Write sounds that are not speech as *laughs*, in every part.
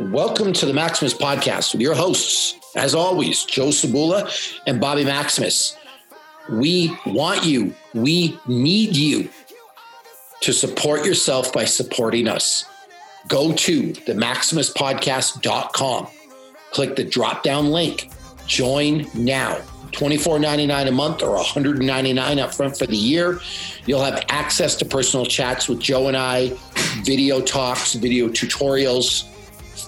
Welcome to the Maximus Podcast with your hosts, as always, Joe Sabula and Bobby Maximus. We want you, we need you to support yourself by supporting us. Go to themaximuspodcast.com, click the drop down link, join now. $24.99 a month or 199 up front for the year. You'll have access to personal chats with Joe and I, video talks, video tutorials,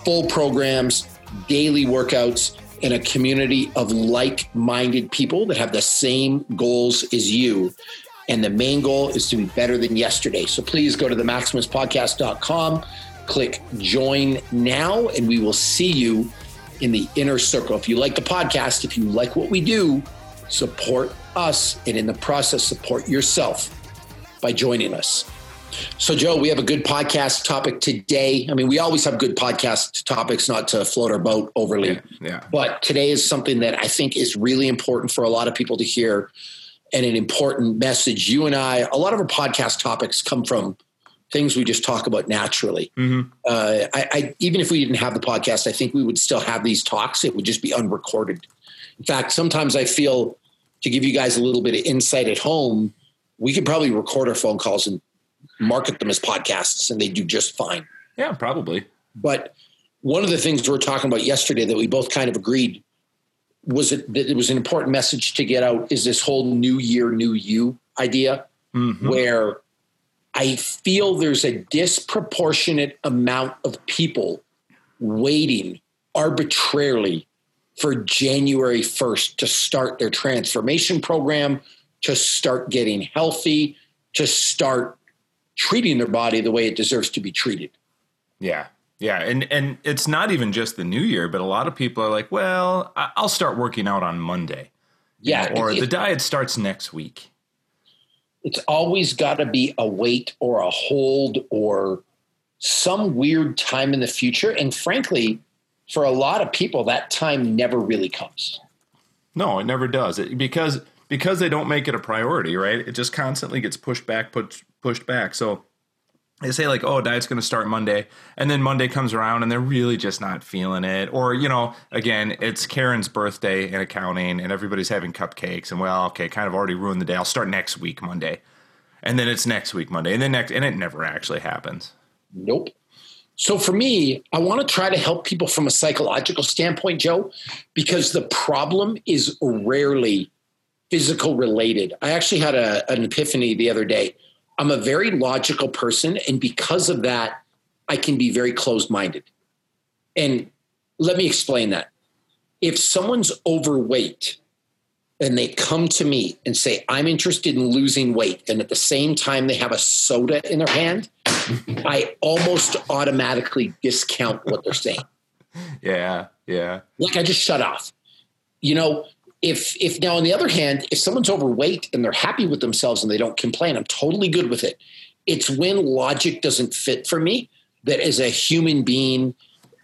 full programs, daily workouts, and a community of like minded people that have the same goals as you. And the main goal is to be better than yesterday. So please go to the maximuspodcast.com, click join now, and we will see you in the inner circle. If you like the podcast, if you like what we do, support us and in the process, support yourself by joining us. So, Joe, we have a good podcast topic today. I mean, we always have good podcast topics, not to float our boat overly. Yeah, yeah. But today is something that I think is really important for a lot of people to hear and an important message. You and I, a lot of our podcast topics come from things we just talk about naturally. Mm-hmm. Uh, I, I, even if we didn't have the podcast, I think we would still have these talks. It would just be unrecorded. In fact, sometimes I feel to give you guys a little bit of insight at home, we could probably record our phone calls and market them as podcasts, and they do just fine. Yeah, probably. But one of the things we were talking about yesterday that we both kind of agreed was it that it was an important message to get out is this whole new year, new you idea, Mhm. where I feel there's a disproportionate amount of people waiting arbitrarily for January 1st to start their transformation program, to start getting healthy, to start treating their body the way it deserves to be treated. Yeah. Yeah, and and it's not even just the new year, but a lot of people are like, "Well, I'll start working out on Monday." Yeah, or it- the diet starts next week. it's always got to be a wait or a hold or some weird time in the future. And frankly, for a lot of people, that time never really comes. No, it never does. It, because because they don't make it a priority, right? It just constantly gets pushed back, put, pushed back. So they say like, "Oh, diet's going to start Monday," and then Monday comes around and they're really just not feeling it. Or you know, again, it's Karen's birthday in accounting, and everybody's having cupcakes, and well, okay, kind of already ruined the day. I'll start next week Monday, and then it's next week Monday, and then next, and it never actually happens. Nope. So for me, I want to try to help people from a psychological standpoint, Joe, because the problem is rarely physical related. I actually had a, an epiphany the other day. I'm a very logical person, and because of that, I can be very closed minded. And let me explain that. If someone's overweight and they come to me and say, I'm interested in losing weight, and at the same time they have a soda in their hand, *laughs* I almost automatically discount what they're saying. *laughs* Yeah, yeah, Like I just shut off. You know, if if now on the other hand, if someone's overweight and they're happy with themselves and they don't complain, I'm totally good with it. It's when logic doesn't fit for me that as a human being,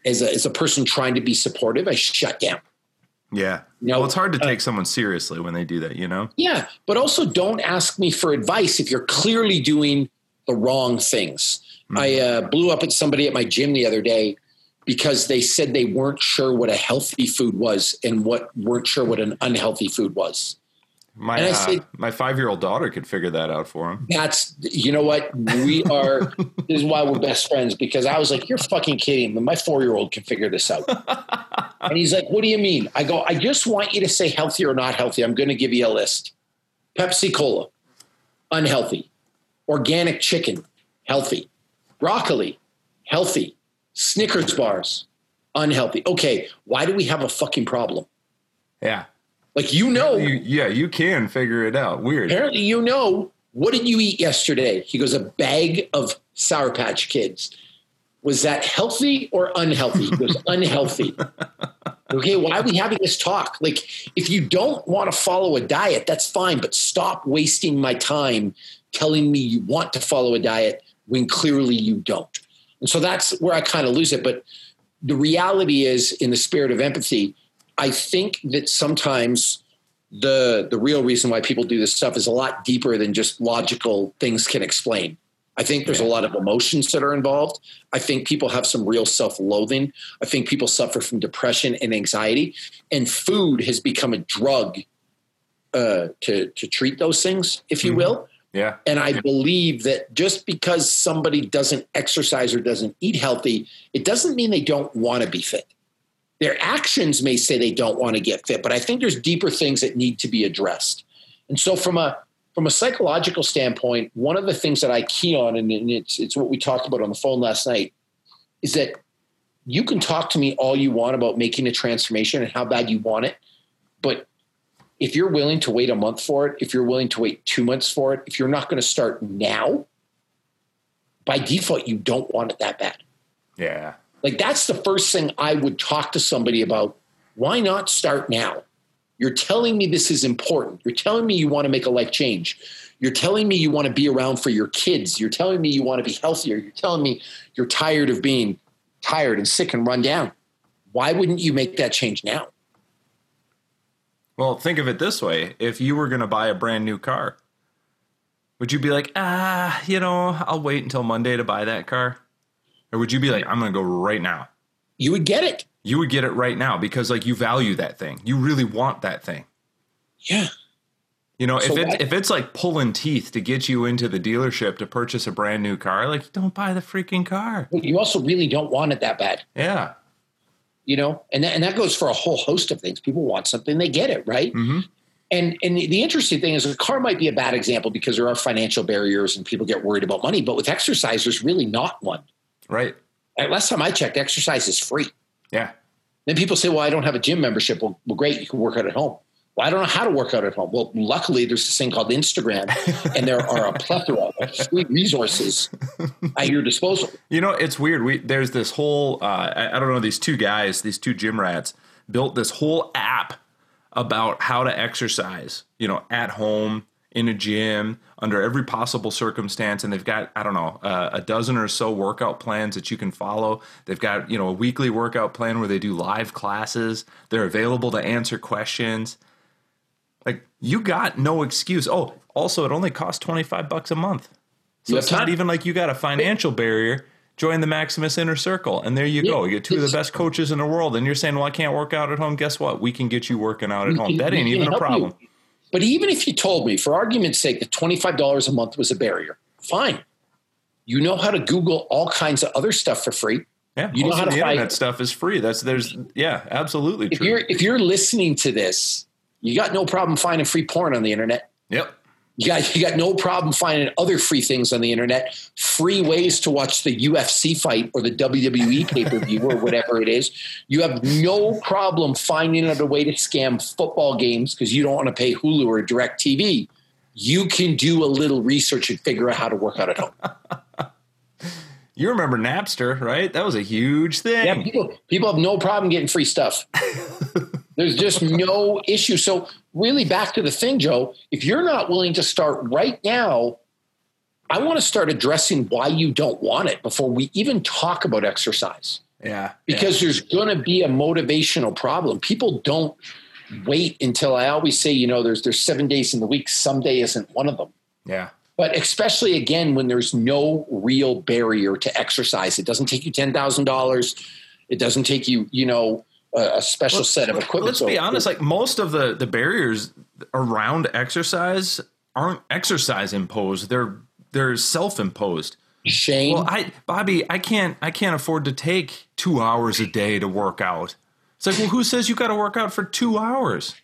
as a as a person trying to be supportive, I shut down. yeah. No, well, it's hard to uh, take someone seriously when they do that. You know. Yeah, but also don't ask me for advice if you're clearly doing the wrong things. I uh, blew up at somebody at my gym the other day because they said they weren't sure what a healthy food was and what weren't sure what an unhealthy food was. My And I uh, said- my five year old daughter could figure that out for him. That's you know what we are. *laughs* this is why we're best friends because I was like, "You're fucking kidding!" But my four year old can figure this out. *laughs* and he's like, "What do you mean?" I go, "I just want you to say healthy or not healthy. I'm going to give you a list: Pepsi Cola, unhealthy; organic chicken, healthy; broccoli, healthy; Snickers bars, unhealthy. Okay, why do we have a fucking problem? Yeah. Like you know, You, yeah, you can figure it out. Weird. apparently you know what did you eat yesterday he goes a bag of sour patch kids was that healthy or unhealthy he goes *laughs* unhealthy okay why are we having this talk like if you don't want to follow a diet that's fine but stop wasting my time telling me you want to follow a diet when clearly you don't and so that's where i kind of lose it but the reality is in the spirit of empathy i think that sometimes the the real reason why people do this stuff is a lot deeper than just logical things can explain. I think there's a lot of emotions that are involved. I think people have some real self loathing. I think people suffer from depression and anxiety. And food has become a drug uh, to, to treat those things, if you Mm-hmm. will. Yeah. And I believe that just because somebody doesn't exercise or doesn't eat healthy, it doesn't mean they don't want to be fit. Their actions may say they don't want to get fit, but I think there's deeper things that need to be addressed. And so from a from a psychological standpoint, one of the things that I key on, and it's it's what we talked about on the phone last night, is that you can talk to me all you want about making a transformation and how bad you want it, but if you're willing to wait a month for it, if you're willing to wait two months for it, if you're not going to start now, by default, you don't want it that bad. Yeah. Like that's the first thing I would talk to somebody about. Why not start now? You're telling me this is important. You're telling me you want to make a life change. You're telling me you want to be around for your kids. You're telling me you want to be healthier. You're telling me you're tired of being tired and sick and run down. Why wouldn't you make that change now? Well, think of it this way: if you were going to buy a brand new car, would you be like, ah, you know, I'll wait until Monday to buy that car, or would you be like, I'm going to go right now? You would get it. You would get it right now because like you value that thing. You really want that thing. Yeah. You know, So if it's if it's like pulling teeth to get you into the dealership to purchase a brand new car, like don't buy the freaking car. You also really don't want it that bad. Yeah. You know? And that, and that goes for a whole host of things. People want something they get it right? Hmm and and the, the interesting thing is a car might be a bad example because there are financial barriers and people get worried about money but with exercise there's really not one. Right. Last time i checked exercise is free. Yeah. then people say well i don't have a gym membership. Well, well great you can work out at home well i don't know how to work out at home well luckily there's this thing called instagram and there are a plethora of free resources at your disposal You know, it's weird. We there's this whole uh, I, I don't know these two guys, these two gym rats built this whole app about how to exercise. You know, at home in a gym under every possible circumstance, and they've got I don't know uh, a dozen or so workout plans that you can follow. They've got you know a weekly workout plan where they do live classes. They're available to answer questions. Like you got no excuse. Oh, also it only costs twenty five bucks a month. So it's not even like you got a financial barrier. Join the Maximus Inner Circle, and there you go. You get two of the best coaches in the world, and you're saying, "Well, I can't work out at home." Guess what? We can get you working out at home. can- That ain't even a help you. problem. But even if you told me, for argument's sake, that $25 a month was a barrier, fine. You know how to Google all kinds of other stuff for free. Yeah, You know how to the find- internet stuff is free. That's there's yeah, absolutely If true. you're if you're listening to this, you got no problem finding free porn on the internet. Yep. You got you got no problem finding other free things on the internet, free ways to watch the UFC fight or the WWE pay per view or whatever it is. You have no problem finding another way to scam football games because you don't want to pay Hulu or DirecTV. You can do a little research and figure out how to work out at home. *laughs* You remember Napster, right? That was a huge thing. Yeah, people people have no problem getting free stuff. *laughs* There's just no issue. So really back to the thing, Joe, if you're not willing to start right now, I want to start addressing why you don't want it before we even talk about exercise. yeah. Because there's going to be a motivational problem. People don't wait until I always say, you know, there's there's 7 days in the week, someday isn't one of them. yeah. But especially again when there's no real barrier to exercise, it doesn't take you ten thousand dollars. It doesn't take you, you know, a, a special set of equipment. Let's be honest. Like most of the the barriers around exercise aren't exercise imposed. They're they're self imposed. Shane, Well, I Bobby, I can't I can't afford to take two hours a day to work out. It's like, well, who says you got to work out for two hours?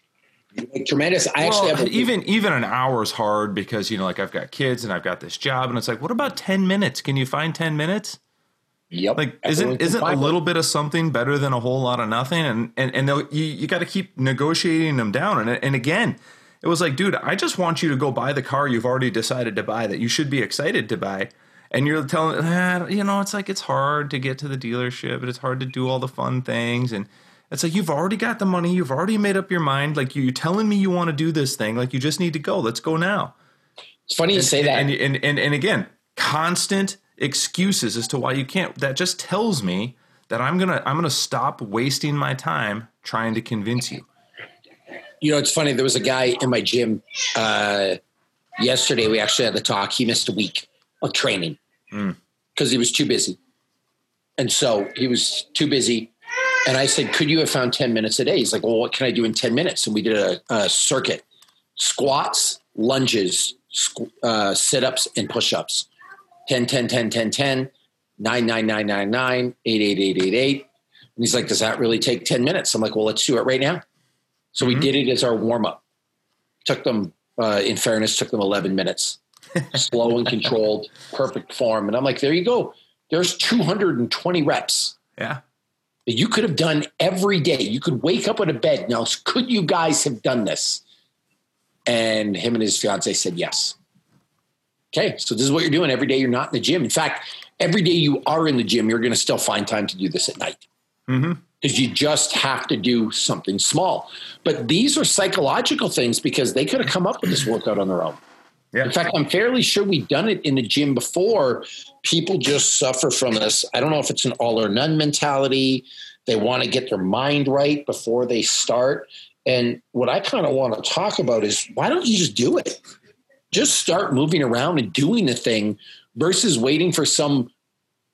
tremendous. I actually Well, have a, even even an hour is hard because you know, like I've got kids and I've got this job, and it's like, what about ten minutes? Can you find ten minutes? Yep. Like, Everyone isn't isn't a little bit of something better than a whole lot of nothing? And and and you you got to keep negotiating them down. And and again, it was like, dude, I just want you to go buy the car you've already decided to buy that you should be excited to buy. And you're telling, ah, you know, it's like it's hard to get to the dealership, and it's hard to do all the fun things, and it's like you've already got the money, you've already made up your mind. Like you're telling me you want to do this thing, like you just need to go. Let's go now. It's funny you say that. And, and and and again, constant excuses as to why you can't. That just tells me that I'm gonna I'm gonna stop wasting my time trying to convince you. you know, it's funny. There was a guy in my gym uh, yesterday. We actually had the talk. He missed a week. of training because he was too busy. And so he was too busy. And I said, Could you have found 10 minutes a day? He's like, Well, what can I do in 10 minutes? And we did a, a circuit squats, lunges, squ- uh, sit ups, and push ups 10, 10, 10, 10, 10, 9, 9, 9, 9, 9, 8, 8, 8, 8, 8. And he's like, Does that really take 10 minutes? I'm like, Well, let's do it right now. So we did it as our warm up. Took them, uh, in fairness, took them 11 minutes. *laughs* Slow and controlled, perfect form. And I'm like, There you go. There's 220 reps Yeah. that you could have done every day. You could wake up in a bed. Now, could you guys have done this? And him and his fiance said yes. Okay, so this is what you're doing every day. You're not in the gym. In fact, every day you are in the gym, you're going to still find time to do this at night mm-hmm. because you just have to do something small. But these are psychological things because they could have come up with this workout on their own. Yeah. In fact, I'm fairly sure we've done it in the gym before. People just suffer from this. I don't know if it's an all or none mentality. They want to get their mind right before they start. And what I kind of want to talk about is why don't you just do it? Just start moving around and doing the thing versus waiting for some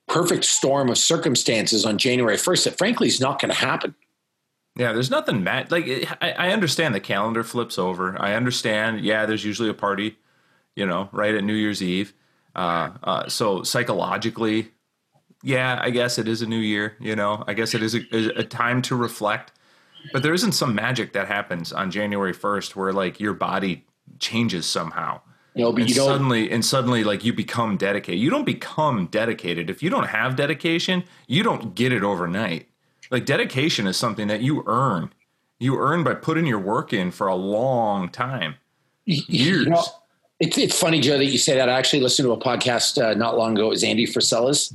perfect storm of circumstances on January 1st that frankly is not going to happen. Yeah, there's nothing mad. Like I, I understand the calendar flips over. I understand. Yeah, there's usually a party, you know, right at New Year's Eve. Uh, uh, so psychologically, yeah, I guess it is a new year. You know, I guess it is a, is a time to reflect. But there isn't some magic that happens on January 1st where like your body changes somehow. You know, but and you don't suddenly and suddenly like you become dedicated you don't become dedicated if you don't have dedication you don't get it overnight like dedication is something that you earn you earn by putting your work in for a long time years You know, it's it's funny, Joe, that you say that. I actually listened to a podcast uh, not long ago. It was Andy Frisella's,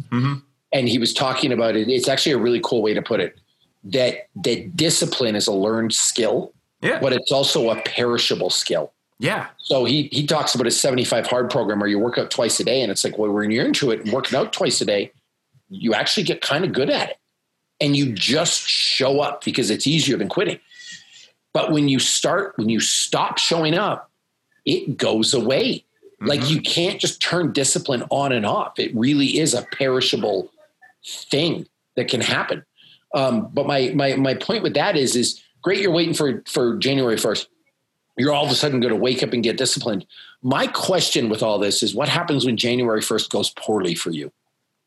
and he was talking about it. It's actually a really cool way to put it. That that discipline is a learned skill, yeah but it's also a perishable skill. Yeah So he he talks about his 75 hard program where you work out twice a day, and it's like, well, when you're into it and working out twice a day, you actually get kind of good at it, and you just show up because it's easier than quitting. But when you start, when you stop showing up, it goes away. Like you can't just turn discipline on and off. It really is a perishable thing that can happen. Um, but my my my point with that is is great. You're waiting for for January first. You're all of a sudden going to wake up and get disciplined. My question with all this is, what happens when January first goes poorly for you?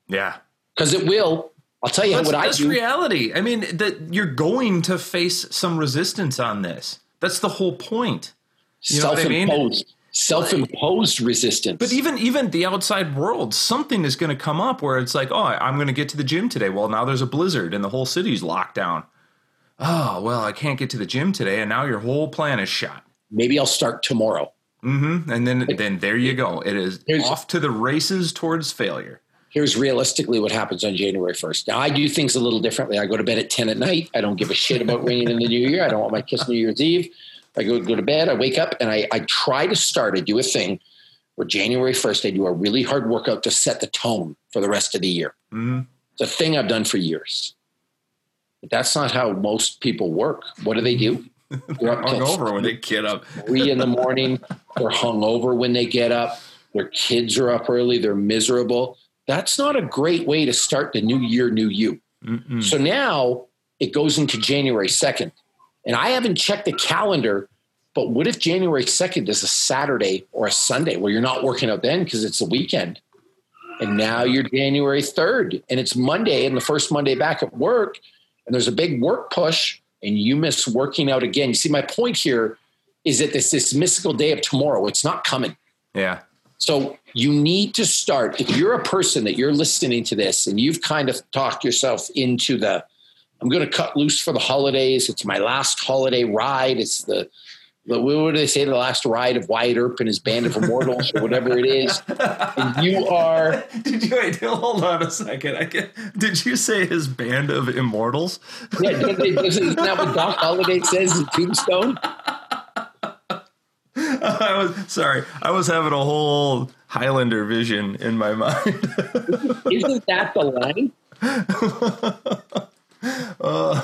yeah Because it will. I'll tell you that's, what I that's do. reality i mean that you're going to face some resistance on this that's the whole point you what I mean? self-imposed, self-imposed resistance. But even even the outside world, something is going to come up where it's like, oh, I'm going to get to the gym today. Well, now there's a blizzard and the whole city's locked down. Oh, well, I can't get to the gym today, and now your whole plan is shot. Maybe I'll start tomorrow. hmm And then then there you go. It is off to the races towards failure. here's realistically what happens on January 1st. Now, I do things a little differently. I go to bed at 10 at night. I don't give a shit about ringing in the new year. I don't want my kiss New Year's Eve. I go, go to bed, I wake up, and I, I try to start, I do a thing where January 1st, I do a really hard workout to set the tone for the rest of the year. Mhm. It's a thing I've done for years. But that's not how most people work. What do they do? *laughs* They're up till Hungover when they get up. *laughs* three in the morning. They're hungover when they get up. Their kids are up early. They're miserable. That's not a great way to start the new year, new you. Mm-mm. So now it goes into January 2nd. And I haven't checked the calendar, but what if January 2nd is a Saturday or a Sunday where you're not working out then because it's a weekend? And now you're January 3rd and it's Monday and the first Monday back at work and there's a big work push and you miss working out again. You see, my point here is that this this mystical day of tomorrow, it's not coming. Yeah. So you need to start. If you're a person that you're listening to this and you've kind of talked yourself into the, I'm going to cut loose for the holidays. It's my last holiday ride. It's the, the what do they say? The last ride of Wyatt Earp and his band of immortals or whatever it is. And you are, *laughs* Did you wait? Hold on a second. I can, did you say his band of immortals? yeah, isn't that what Doc Holliday says in Tombstone? *laughs* I was sorry. I was having a whole Highlander vision in my mind. *laughs* Isn't that the line? Uh,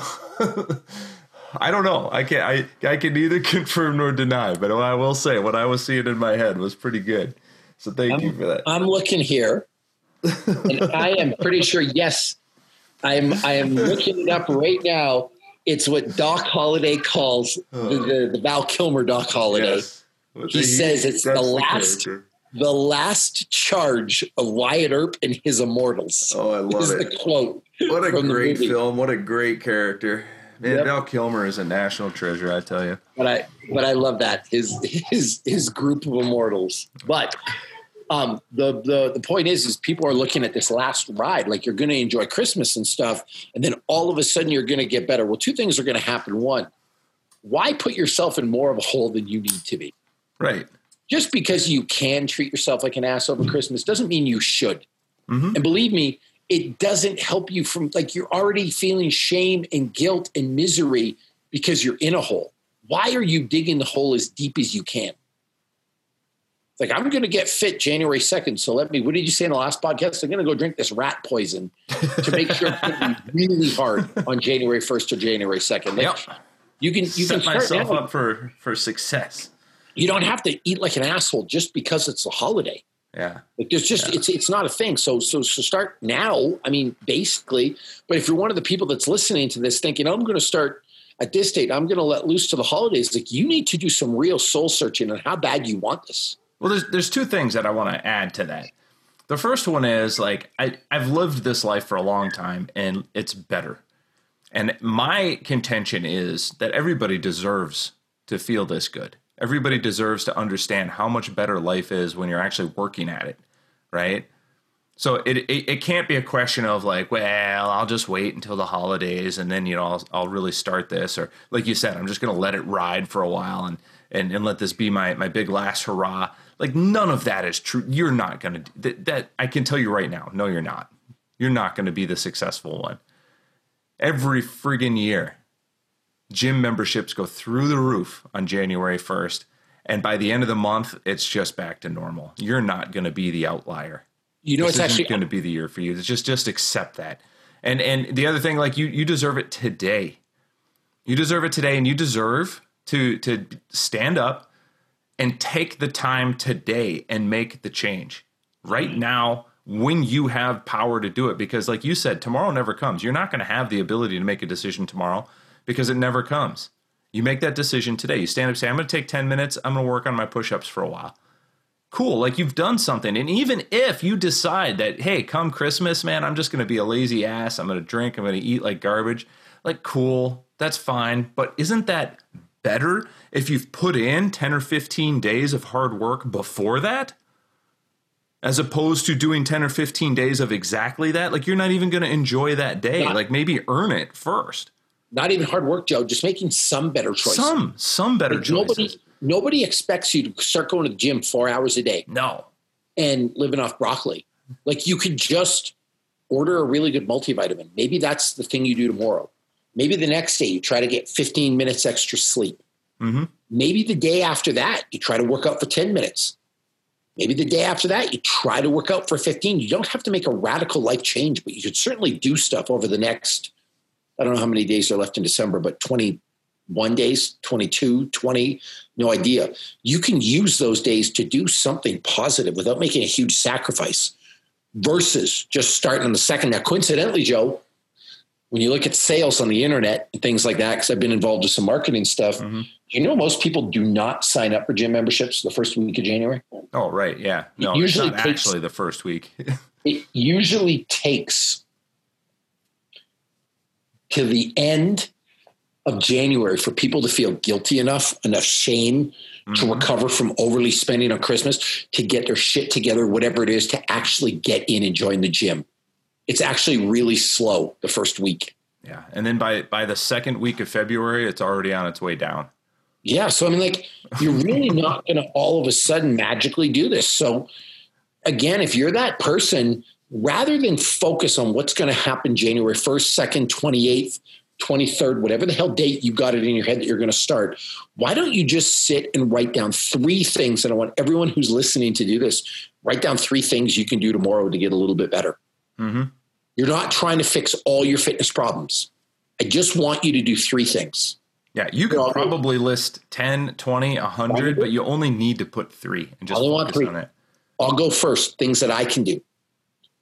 I don't know. I can't. I I can neither *laughs* confirm nor deny. But I will say, what I was seeing in my head was pretty good. So thank I'm, you for that. I'm looking here, and I am pretty sure. Yes, I am. I am looking it up right now. It's what Doc Holliday calls the, the, the Val Kilmer Doc Holliday. Yes. What He says it's the last- character. The last charge of Wyatt Earp and his Immortals. Oh, I love is it. the quote. What a great film. What a great character. Man, Yep. Val Kilmer is a national treasure, I tell you. but I but I love that his his his group of immortals. But um, the the the point is, is people are looking at this last ride like you're going to enjoy Christmas and stuff, and then all of a sudden you're going to get better. Well, two things are going to happen. One, why put yourself in more of a hole than you need to be? Right. Just because you can treat yourself like an ass over Christmas doesn't mean you should. Mhm. And believe me, it doesn't help you from like you're already feeling shame and guilt and misery because you're in a hole. Why are you digging the hole as deep as you can? Like I'm going to get fit January 2nd, so let me. What did you say in the last podcast? I'm going to go drink this rat poison to make sure I'm *laughs* really hard on January 1st or January 2nd. Like, Yep. You can you Set can myself now. up for for success. You don't have to eat like an asshole just because it's a holiday. Yeah. Like there's just Yeah. it's it's not a thing. So so so start now. I mean, basically. But if you're one of the people that's listening to this, thinking I'm going to start at this date, I'm going to let loose to the holidays. Like you need to do some real soul searching on how bad you want this. Well, there's there's two things that I want to add to that. The first one is like I I've lived this life for a long time and it's better. And my contention is that everybody deserves to feel this good. Everybody deserves to understand how much better life is when you're actually working at it, right? So it, it it can't be a question of like, well, I'll just wait until the holidays and then you know I'll I'll really start this, or like you said, I'm just going to let it ride for a while and and and let this be my my big last hurrah. Like none of that is true. You're not going to that, that I can tell you right now. No, you're not. You're not going to be the successful one. Every friggin' year, gym memberships go through the roof on January 1st. And by the end of the month, it's just back to normal. You're not going to be the outlier You know, this it's isn't actually going to be the year for you. It's just just accept that. And and the other thing, like you you deserve it today. You deserve it today, and you deserve to to stand up and take the time today and make the change right now when you have power to do it. Because, like you said, tomorrow never comes. You're not going to have the ability to make a decision tomorrow because it never comes. You make that decision today. You stand up, and say, "I'm going to take ten minutes. I'm going to work on my push-ups for a while." cool. Like you've done something. And even if you decide that hey come christmas man i'm just going to be a lazy ass. I'm going to drink. I'm going to eat like garbage like cool. That's fine. But isn't that better if you've put in 10 or 15 days of hard work before that as opposed to doing 10 or 15 days of exactly that? Like you're not even going to enjoy that day. Not- like maybe earn it first not even hard work, Joe. Just making some better choices. some some better Like, choices nobody nobody expects you to start going to the gym four hours a day. no and living off broccoli. Like you could just order a really good multivitamin. Maybe that's the thing you do tomorrow. Maybe the next day you try to get 15 minutes extra sleep. Mhm. Maybe the day after that you try to work out for 10 minutes. Maybe the day after that you try to work out for 15. You don't have to make a radical life change, but you could certainly do stuff over the next, I don't know how many days are left in December, but 21 days, 22, 20, no idea. You can use those days to do something positive without making a huge sacrifice versus just starting on the second. Now, coincidentally, Joe, when you look at sales on the internet and things like that, because I've been involved with some marketing stuff, Mhm. you know, most people do not sign up for gym memberships the first week of January. oh right yeah no usually it's not takes- actually the first week *laughs* It usually takes to the end of January for people to feel guilty enough, enough shame to Mhm. recover from overly spending on Christmas, to get their shit together, whatever it is, to actually get in and join the gym. It's actually really slow the first week. Yeah, and then by by the second week of February, it's already on its way down. Yeah. So, I mean, like, you're really *laughs* not going to all of a sudden magically do this. So, again, if you're that person, rather than focus on what's going to happen January 1st, 2nd, 28th, 23rd, whatever the hell date you got it in your head that you're going to start, why don't you just sit and write down three things? And I want everyone who's listening to do this write down three things you can do tomorrow to get a little bit better. hmm You're not trying to fix all your fitness problems. I just want you to do three things. Yeah, you could Well, probably list 10, 20, 100, but you only need to put three and just focus three. on it. I'll go first. Things that I can do.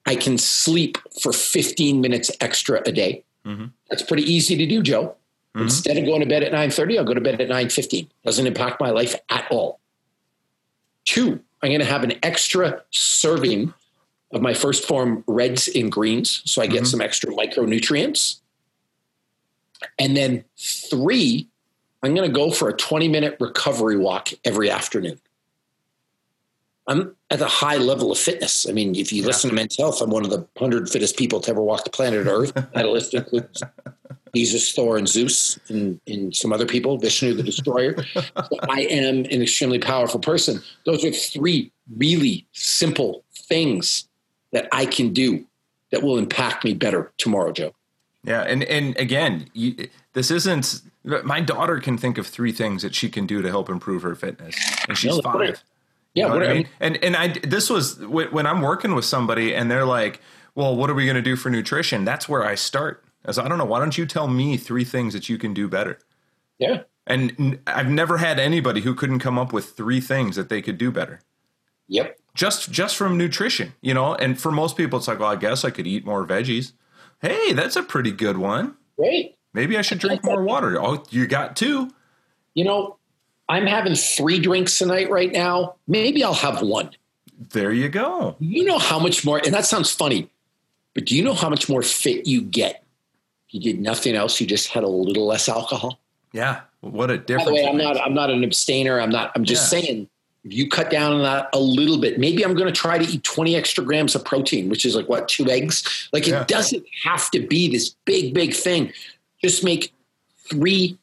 I can sleep for 15 minutes extra a day. Mm-hmm. That's pretty easy to do, Joe. Mm-hmm. Instead of going to bed at 9:30, I'll go to bed at 9:15. Doesn't impact my life at all. Two, I'm going to have an extra serving of my 1st Phorm reds and greens so I get mm-hmm. some extra micronutrients. And then three, I'm going to go for a 20 minute recovery walk every afternoon. I'm at a high level of fitness. I mean, if you yeah. listen to Men's Health, I'm one of the 100 fittest people to ever walk the planet Earth. that list includes Jesus, Thor, and Zeus, and, and some other people, Vishnu the Destroyer. so I am an extremely powerful person. Those are three really simple things that I can do that will impact me better tomorrow, Joe. Yeah, and and again, you, this isn't. My daughter can think of three things that she can do to help improve her fitness, and she's no, five. Yeah, you know what I mean? and and I this was when I'm working with somebody, and they're like, "Well, what are we going to do for nutrition?" That's where I start. As I don't know, why don't you tell me three things that you can do better? Yeah. And I've never had anybody who couldn't come up with three things that they could do better. Yep. Just just from nutrition, you know. And for most people, it's like, well, I guess I could eat more veggies. Hey, that's a pretty good one. Great. Maybe I should drink more water. Oh, you got two. You know, I'm having three drinks tonight right now. Maybe I'll have one. There you go. You know how much more, and that sounds funny, but do you know how much more fit you get? You did nothing else. You just had a little less alcohol. Yeah. What a difference. By the way, I'm not, I'm not an abstainer. I'm not, I'm just yeah. saying if you cut down on that a little bit, maybe I'm going to try to eat 20 extra grams of protein, which is like what, two eggs? Like yeah. it doesn't have to be this big, big thing. Just make three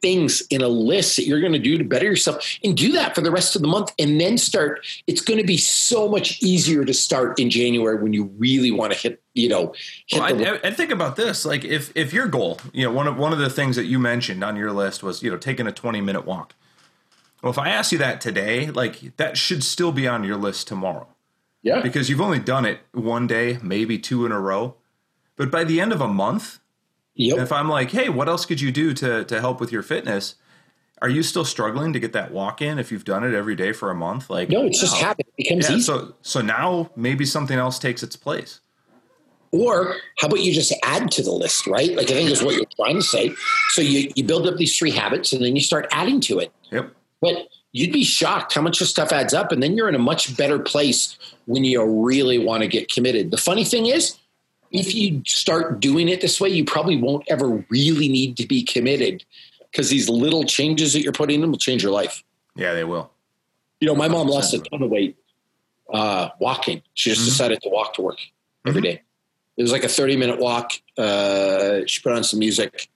things in a list that you're going to do to better yourself and do that for the rest of the month and then start it's going to be so much easier to start in january when you really want to hit you know hit well, I, I, think about this like if if your goal you know one of one of the things that you mentioned on your list was you know taking a 20 minute walk. Well if i ask you that today like that should still be on your list tomorrow. Yeah. Because you've only done it one day maybe two in a row. But by the end of a month Yep. If I'm like, hey, what else could you do to to help with your fitness? Are you still struggling to get that walk in if you've done it every day for a month? Like no, it's no. just habit. It becomes yeah, easy. So so now maybe something else takes its place. Or how about you just add to the list, right? Like I think is what you're trying to say. So you, you build up these three habits and then you start adding to it. Yep. But you'd be shocked how much this stuff adds up. And then you're in a much better place when you really want to get committed. The funny thing is, if you start doing it this way, you probably won't ever really need to be committed because these little changes that you're putting in will change your life. Yeah, they will. You know, my mom lost a ton of weight uh, walking. She just mm-hmm. decided to walk to work every mm-hmm. day. It was like a 30 minute walk. Uh, she put on some music,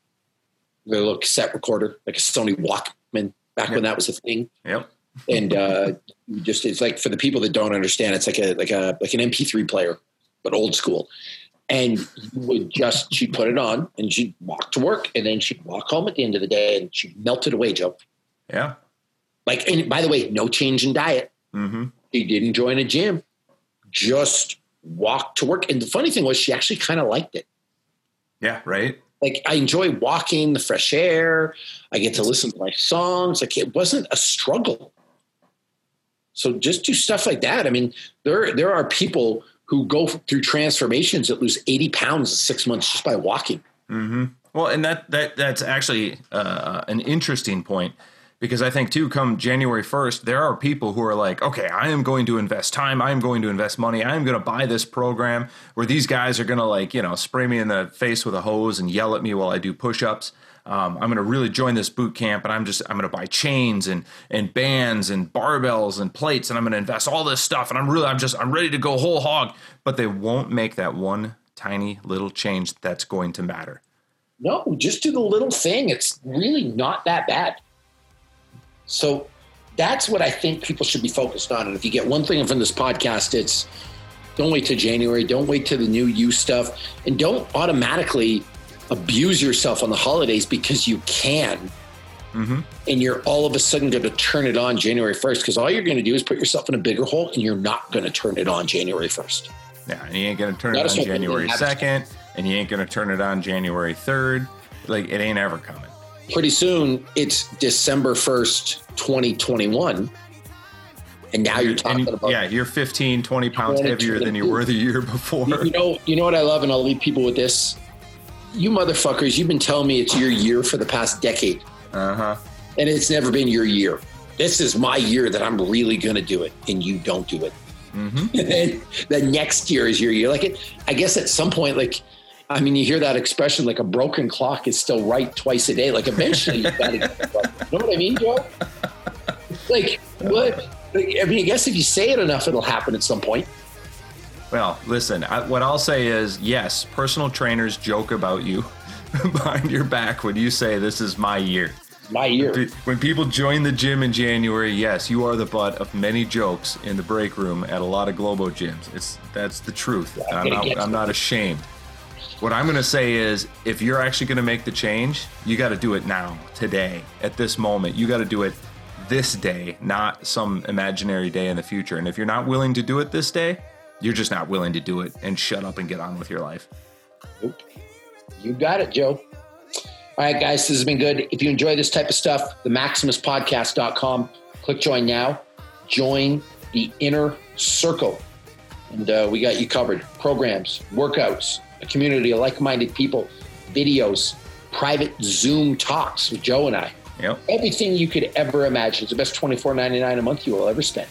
the little cassette recorder, like a Sony Walkman back yep. when that was a thing. Yep. and uh, just it's like for the people that don't understand, it's like a like a like an MP3 player, but old school and you would just she'd put it on and she'd walk to work and then she'd walk home at the end of the day and she melted away joe. Yeah. Like and by the way no change in diet. Mm-hmm. she didn't join a gym. Just walked to work. And the funny thing was she actually kind of liked it. Yeah right? Like i enjoy walking the fresh air. I get to listen to my songs. Like it wasn't a struggle. So just do stuff like that. I mean there there are people who go through transformations that lose 80 pounds in six months just by walking. Mm-hmm. Well, and that, that that's actually uh, an interesting point because I think too, come January 1st, there are people who are like, okay, I am going to invest time. I am going to invest money. I am going to buy this program where these guys are going to like, you know, spray me in the face with a hose and yell at me while I do push-ups um, I'm going to really join this boot camp and I'm just I'm going to buy chains and and bands and barbells and plates and I'm going to invest all this stuff and I'm really I'm just I'm ready to go whole hog but they won't make that one tiny little change that's going to matter. No, just do the little thing. It's really not that bad. So that's what I think people should be focused on. And if you get one thing from this podcast, it's don't wait till January, don't wait till the new you stuff, and don't automatically abuse yourself on the holidays because you can. Mm-hmm. And you're all of a sudden going to turn it on January 1st because all you're going to do is put yourself in a bigger hole and you're not going to turn it on January 1st. Yeah, and you ain't going to turn it on January 2nd and you ain't going to turn it on January 3rd. Like, it ain't ever coming. Pretty soon, it's December 1st, 2021. And now you're talking you- about yeah, you're 15, 20 pounds heavier than you were the year before. You know, you know what I love, and I'll leave people with this. You motherfuckers, you've been telling me it's your year for the past decade, Uh huh. and it's never been your year. This is my year that I'm really going to do it, and you don't do it. Mm-hmm. *laughs* And then the next year is your year. Like it, I guess at some point, like, I mean, you hear that expression, like a broken clock is still right twice a day. Like eventually, you got to get it right. You know what I mean, Joe? Like what? Like, I mean, I guess if you say it enough, it'll happen at some point. Well, listen, I, what I'll say is yes, personal trainers joke about you *laughs* behind your back when you say this is my year. My year. When people join the gym in January, yes, you are the butt of many jokes in the break room at a lot of Globo gyms. It's that's the truth. And I'm not I'm not ashamed. What I'm going to say is if you're actually going to make the change, you got to do it now, today, at this moment. You got to do it this day, not some imaginary day in the future. And if you're not willing to do it this day, you're just not willing to do it and shut up and get on with your life. You got it, Joe. All right, guys, this has been good. If you enjoy this type of stuff, the maximuspodcast.com, click join now. Join the inner circle. And uh, we got you covered. Programs, workouts, a community of like minded people, videos, private Zoom talks with Joe and I. Yep. Everything you could ever imagine. It's the best $24.99 a month you will ever spend.